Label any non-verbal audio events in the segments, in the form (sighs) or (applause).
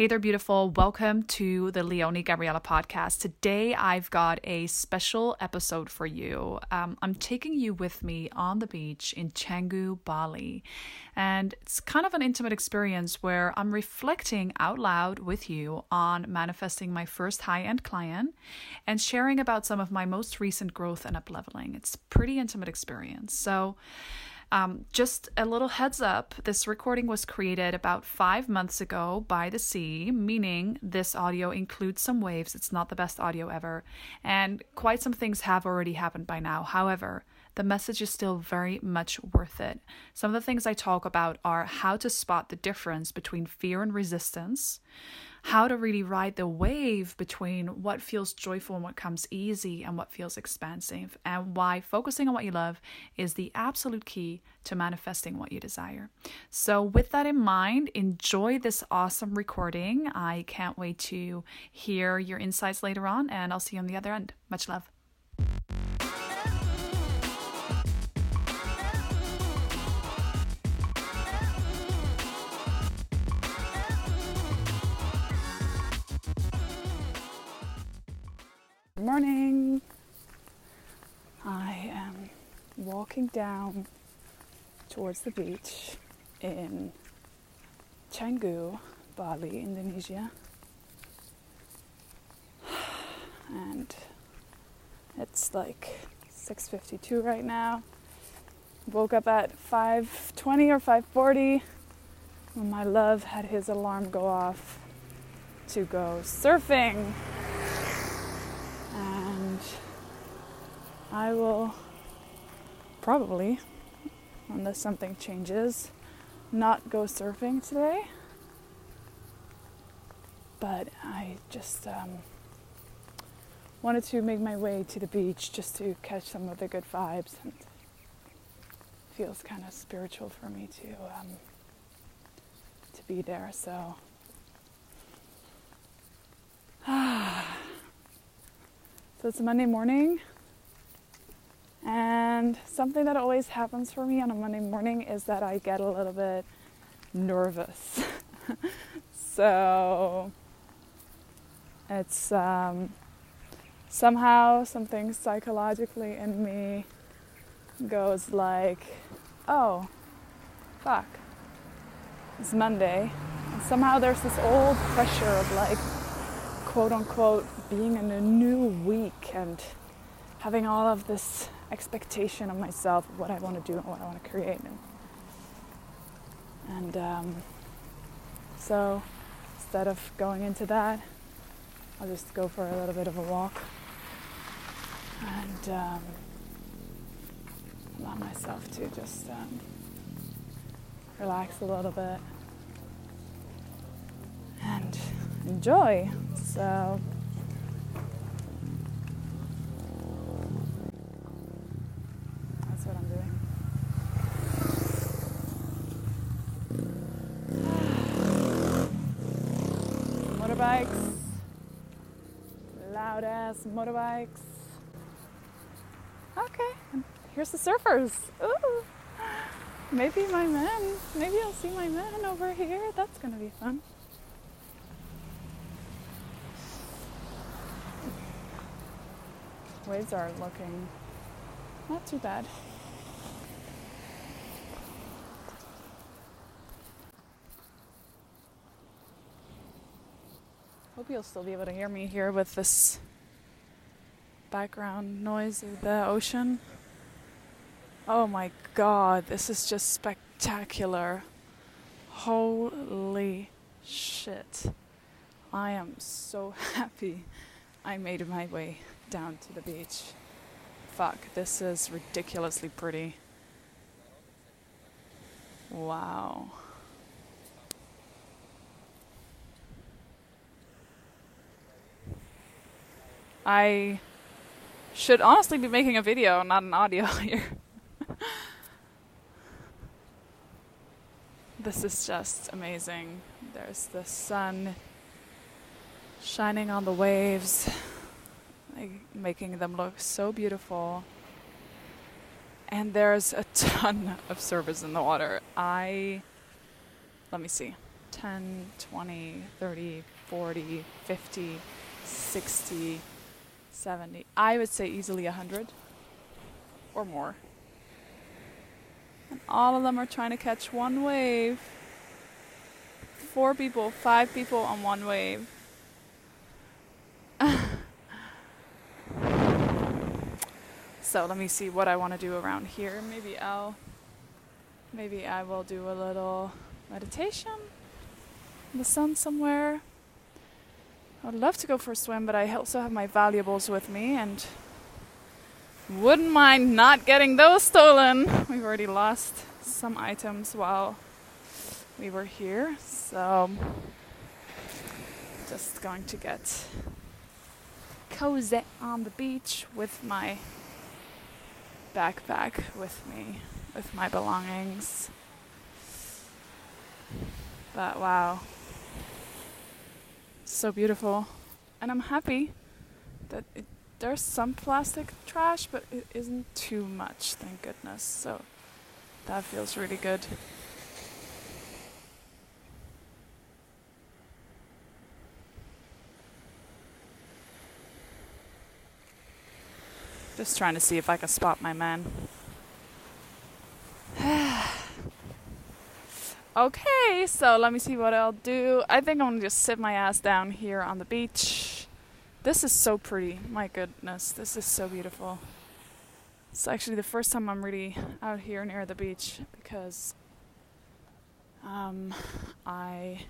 Hey there, beautiful. Welcome to the Leonie Gabriella podcast. Today, I've got a special episode for you. Um, I'm taking you with me on the beach in Canggu, Bali. And it's kind of an intimate experience where I'm reflecting out loud with you on manifesting my first high end client and sharing about some of my most recent growth and up leveling. It's pretty intimate experience. So, um, just a little heads up this recording was created about five months ago by the sea, meaning this audio includes some waves. It's not the best audio ever, and quite some things have already happened by now. However, the message is still very much worth it. Some of the things I talk about are how to spot the difference between fear and resistance how to really ride the wave between what feels joyful and what comes easy and what feels expansive, and why focusing on what you love is the absolute key to manifesting what you desire. So, with that in mind, enjoy this awesome recording. I can't wait to hear your insights later on, and I'll see you on the other end. Much love. Morning. I am walking down towards the beach in Canggu, Bali, Indonesia. And it's like 6:52 right now. Woke up at 5:20 or 5:40 when my love had his alarm go off to go surfing. I will probably, unless something changes, not go surfing today. But I just um, wanted to make my way to the beach just to catch some of the good vibes and it feels kind of spiritual for me to um, to be there. So. (sighs) so it's Monday morning. And something that always happens for me on a Monday morning is that I get a little bit nervous. (laughs) so it's um, somehow something psychologically in me goes like, oh, fuck, it's Monday. And somehow there's this old pressure of like, quote unquote, being in a new week and having all of this expectation of myself what I want to do and what I want to create. And, and um, so instead of going into that, I'll just go for a little bit of a walk and um, allow myself to just um, relax a little bit and enjoy. So motorbikes, motorbikes. Okay, here's the surfers. Ooh, maybe my men. Maybe I'll see my men over here. That's gonna be fun. Waves are looking not too bad. Hope you'll still be able to hear me here with this background noise of the ocean. Oh my god, this is just spectacular. Holy shit. I am so (laughs) happy I made my way down to the beach. Fuck, this is ridiculously pretty. Wow. I should honestly be making a video, not an audio (laughs) here. this is just amazing. There's the sun shining on the waves, like making them look so beautiful. And there's a ton of surfers in the water. I let me see. 10, 20, 30, 40, 50, 60, 70. I would say easily 100 or more. And all of them are trying to catch one wave. Four people, five people on one wave. (laughs) so let me see what I want to do around here. Maybe I'll maybe I will do a little meditation in the sun somewhere. I'd love to go for a swim, but I also have my valuables with me and wouldn't mind not getting those stolen. We've already lost some items while we were here, so just going to get cozy on the beach with my backpack with me, with my belongings. But wow, so beautiful. And I'm happy that it, there's some plastic trash, but it isn't too much, thank goodness. So that feels really good. Just trying to see if I can spot my man. Okay, so let me see what I'll do. I think I'm gonna just sit my ass down here on the beach. This is so pretty. My goodness, this is so beautiful. It's actually the first time I'm really out here near the beach because um, I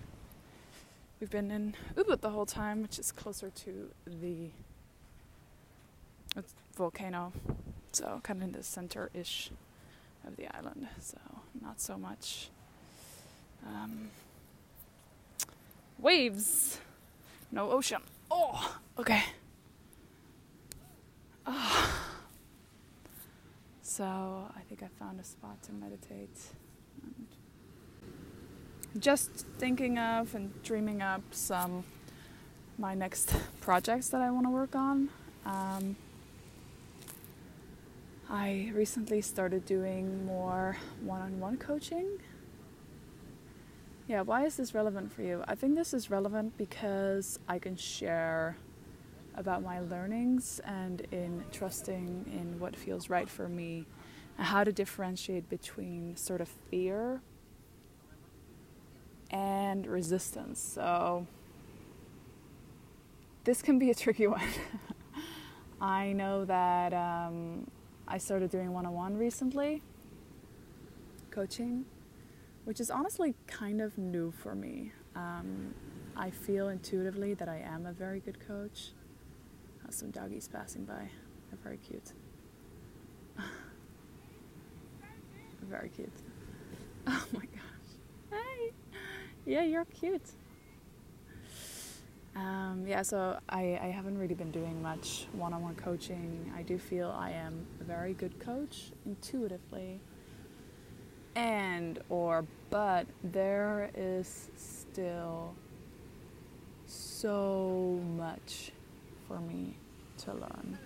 we've been in Ubud the whole time, which is closer to the volcano, so kind of in the center-ish of the island. So not so much um, waves, no ocean. Oh, okay. Oh. So I think I found a spot to meditate. And just thinking of and dreaming up some my next projects that I want to work on. Um, I recently started doing more one on one coaching. Yeah, why is this relevant for you? I think this is relevant because I can share about my learnings and in trusting in what feels right for me and how to differentiate between sort of fear and resistance. So, this can be a (laughs) tricky one. I know that um, I started doing one on one recently, coaching, which is honestly kind of new for me. Um, I feel intuitively that I am a very good coach. Uh, some doggies passing by, they're very cute. (laughs) very cute. (laughs) Oh my gosh. Hey! Yeah, you're cute. Um, yeah, so I, I haven't really been doing much one on one coaching. I do feel I am a very good coach intuitively. And, or, but there is still so much for me to learn.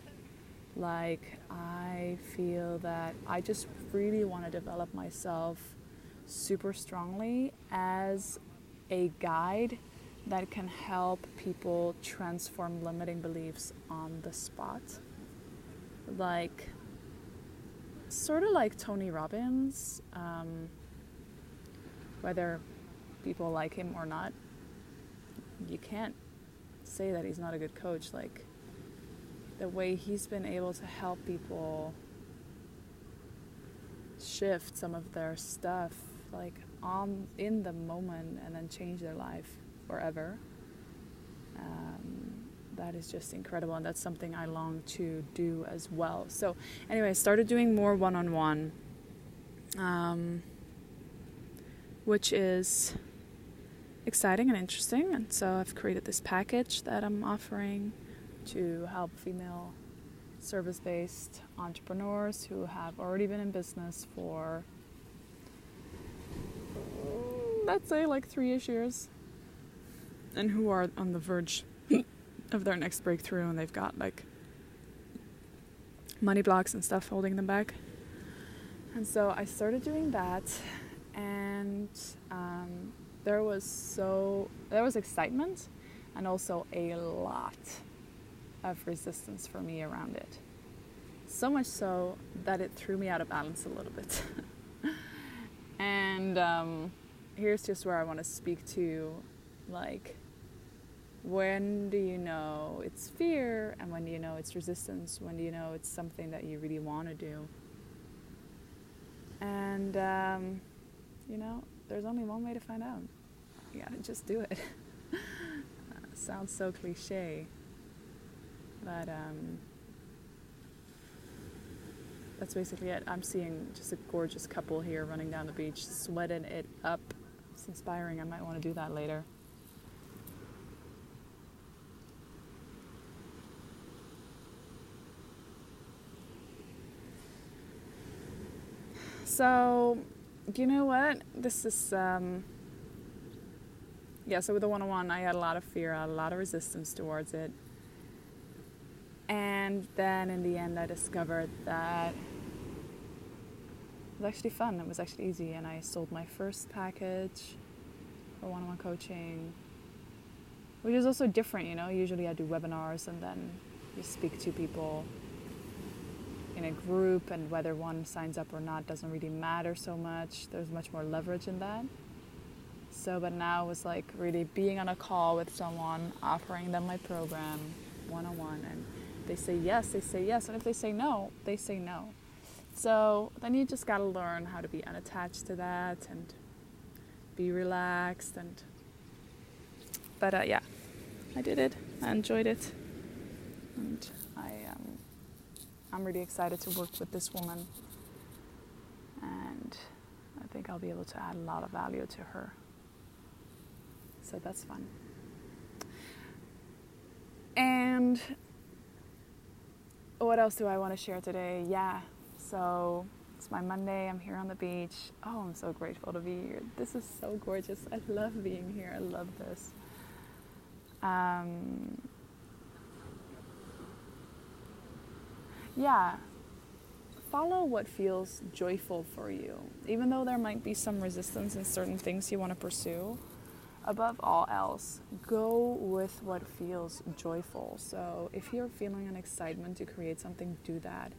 Like, I feel that I just really want to develop myself super strongly as a guide that can help people transform limiting beliefs on the spot. Like, sort of like Tony Robbins, um, whether people like him or not, you can't say that he's not a good coach. Like, the way he's been able to help people shift some of their stuff, like, on in the moment and then change their life forever. Um, that is just incredible, and that's something I long to do as well. So, anyway, I started doing more one on one, which is exciting and interesting. And so, I've created this package that I'm offering to help female service based entrepreneurs who have already been in business for, let's say, like three ish years and who are on the verge of their next breakthrough and they've got like money blocks and stuff holding them back. And so I started doing that, and um, there was so there was excitement and also a lot of resistance for me around it. So much so that it threw me out of balance a little bit. (laughs) and um, here's just where I want to speak to like, when do you know it's fear and when do you know it's resistance? When do you know it's something that you really want to do? And, um, you know, there's only one way to find out. You gotta just do it. (laughs) sounds so cliche, but um, that's basically it. I'm seeing just a gorgeous couple here running down the beach, sweating it up. It's inspiring. I might want to do that later. So, you know what? This is, um, yeah, so with the 101, I had a lot of fear, a lot of resistance towards it. And then in the end, I discovered that it was actually fun. It was actually easy. And I sold my first package for one on one coaching, which is also different, you know. Usually I do webinars and then you speak to people in a group, and whether one signs up or not doesn't really matter so much. There's much more leverage in that. So, but now it was like really being on a call with someone, offering them my program one on one, and they say yes, they say yes, and if they say no, they say no. So then you just gotta learn how to be unattached to that and be relaxed and. But uh, yeah, I did it. I enjoyed it, and I um, I'm really excited to work with this woman, and I think I'll be able to add a lot of value to her. So that's fun. And what else do I want to share today? Yeah, so it's my Monday. I'm here on the beach. Oh, I'm so grateful to be here. This is so gorgeous. I love being here. I love this. Um, yeah, follow what feels joyful for you. Even though there might be some resistance in certain things you want to pursue, above all else, go with what feels joyful. So if you're feeling an excitement to create something, do that.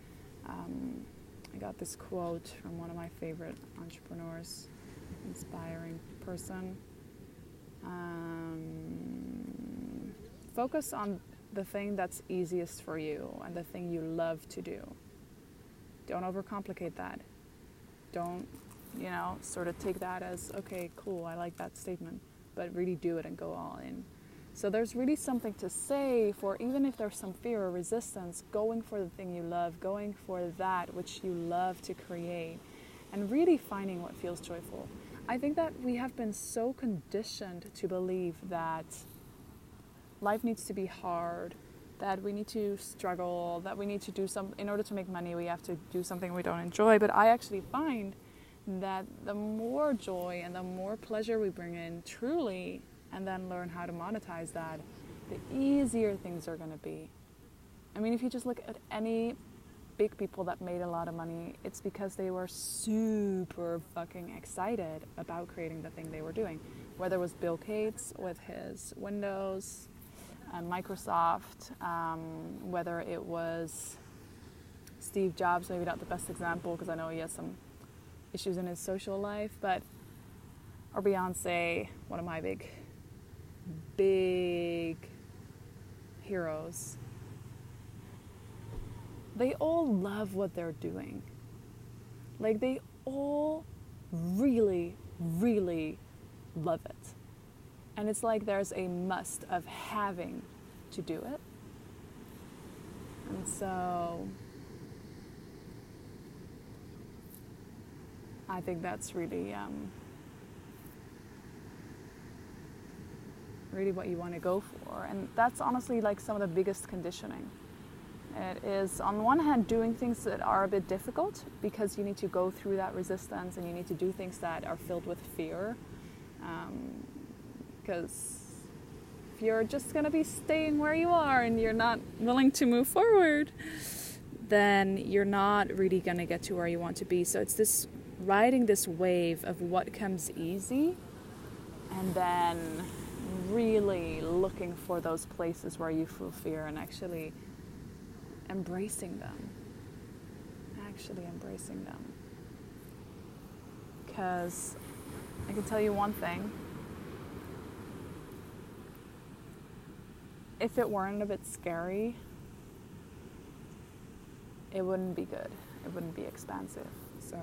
Um, I got this quote from one of my favorite entrepreneurs, inspiring person. Um, focus on the thing that's easiest for you and the thing you love to do. Don't overcomplicate that. Don't, you know, sort of take that as, okay, cool, I like that statement but really do it and go all in. So there's really something to say for even if there's some fear or resistance, going for the thing you love, going for that which you love to create, and really finding what feels joyful. I think that we have been so conditioned to believe that life needs to be hard, that we need to struggle, that we need to do some in order to make money, we have to do something we don't enjoy. But I actually find that the more joy and the more pleasure we bring in truly and then learn how to monetize that, the easier things are going to be. I mean, if you just look at any big people that made a lot of money, it's because they were super fucking excited about creating the thing they were doing. Whether it was Bill Gates with his Windows and Microsoft, um, whether it was Steve Jobs, maybe not the best example because I know he has some issues in his social life, but or Beyonce, one of my big, big heroes. They all love what they're doing. Like they all really, really love it. And it's like there's a must of having to do it. And so I think that's really, um, really what you want to go for. And that's honestly like some of the biggest conditioning. It is, on one hand, doing things that are a bit difficult because you need to go through that resistance and you need to do things that are filled with fear. Because if you're just going to be staying where you are and you're not willing to move forward, then you're not really going to get to where you want to be. So it's this riding this wave of what comes easy And then really looking for those places where you feel fear and actually embracing them. Actually embracing them. Because I can tell you one thing if it weren't a bit scary, it wouldn't be good. It wouldn't be expansive. So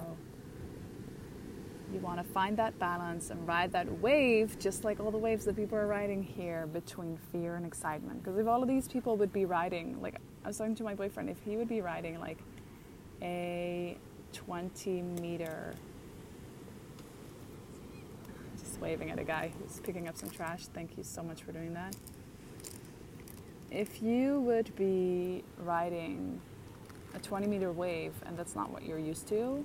you want to find that balance and ride that wave, just like all the waves that people are riding here between fear and excitement. Because if all of these people would be riding, like I was talking to my boyfriend, if he would be riding like a 20 meter, just waving at a guy who's picking up some trash. Thank you so much for doing that. If you would be riding a 20 meter wave and that's not what you're used to,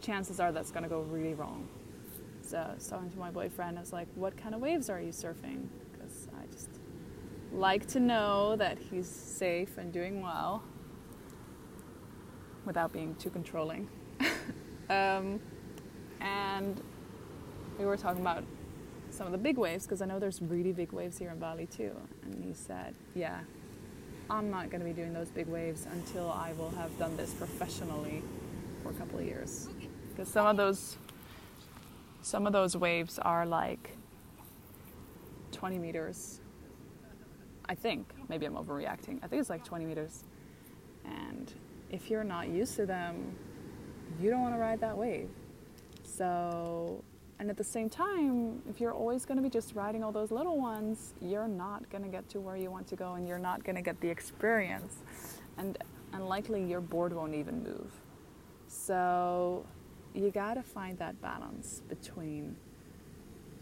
chances are that's going to go really wrong. So talking to my boyfriend, I was like, what kind of waves are you surfing? Because I just like to know that he's safe and doing well without being too controlling. (laughs) um, and we were talking about some of the big waves because I know there's really big waves here in Bali too. And he said, yeah, I'm not going to be doing those big waves until I will have done this professionally for a couple of years because some of those some of those waves are like 20 meters. I think maybe I'm overreacting. I think it's like 20 meters, and if you're not used to them, you don't want to ride that wave. So, and at the same time, if you're always going to be just riding all those little ones, you're not going to get to where you want to go, and you're not going to get the experience, and and likely your board won't even move. So you got to find that balance between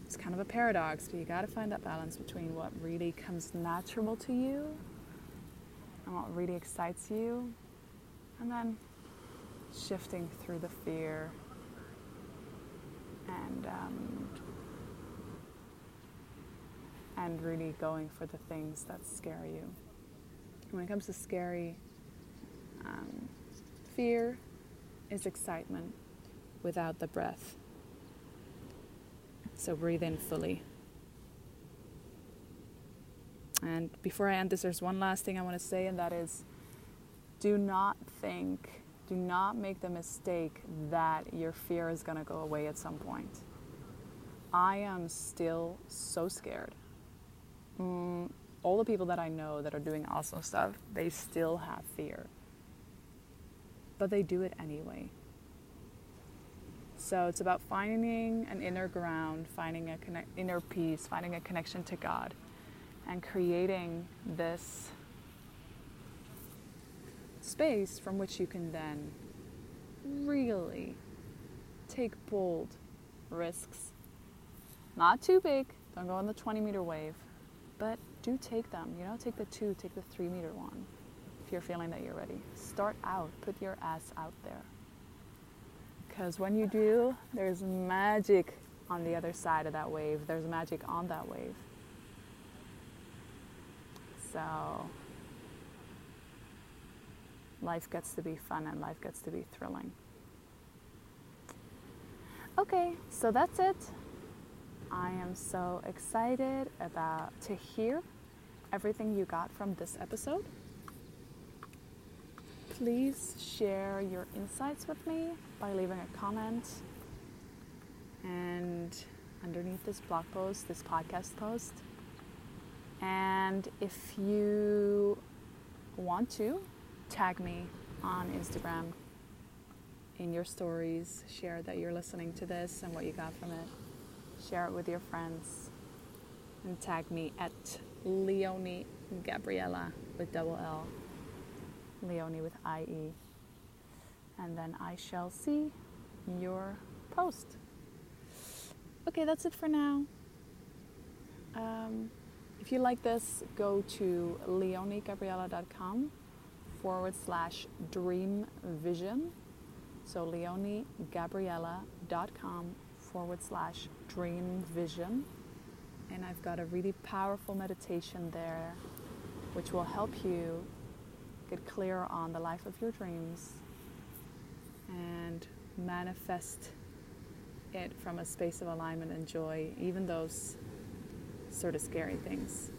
it's kind of a paradox, but you got to find that balance between what really comes natural to you and what really excites you, and then shifting through the fear and um, and really going for the things that scare you. when it comes to scary, um, fear is excitement without the breath. So breathe in fully. And before I end this, there's one last thing I want to say, and that is do not think, do not make the mistake that your fear is going to go away at some point. I am still so scared. Mm, all the people that I know that are doing awesome stuff, they still have fear. But they do it anyway. So it's about finding an inner ground, finding a connect, inner peace, finding a connection to God, and creating this space from which you can then really take bold risks. Not too big, don't go on the 20 meter wave, but do take them. You know, take the two, take the three meter one if you're feeling that you're ready. Start out, put your ass out there. Because when you do, there's magic on the other side of that wave. There's magic on that wave. So life gets to be fun and life gets to be thrilling. Okay, so that's it. I am so excited about to hear everything you got from this episode please share your insights with me by leaving a comment and underneath this blog post, this podcast post. And if you want to, tag me on Instagram in your stories. Share that you're listening to this and what you got from it. Share it with your friends. And tag me at Leonie Gabriella with double L. Leonie with IE. And then I shall see your post. Okay, that's it for now. Um, if you like this, go to leoniegabriella.com forward slash dream vision. So leoniegabriella.com forward slash dream vision. And I've got a really powerful meditation there which will help you get clear on the life of your dreams and manifest it from a space of alignment and joy, even those sort of scary things.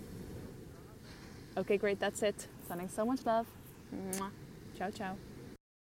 Okay, great. That's it. Sending so much love. Tchau, tchau.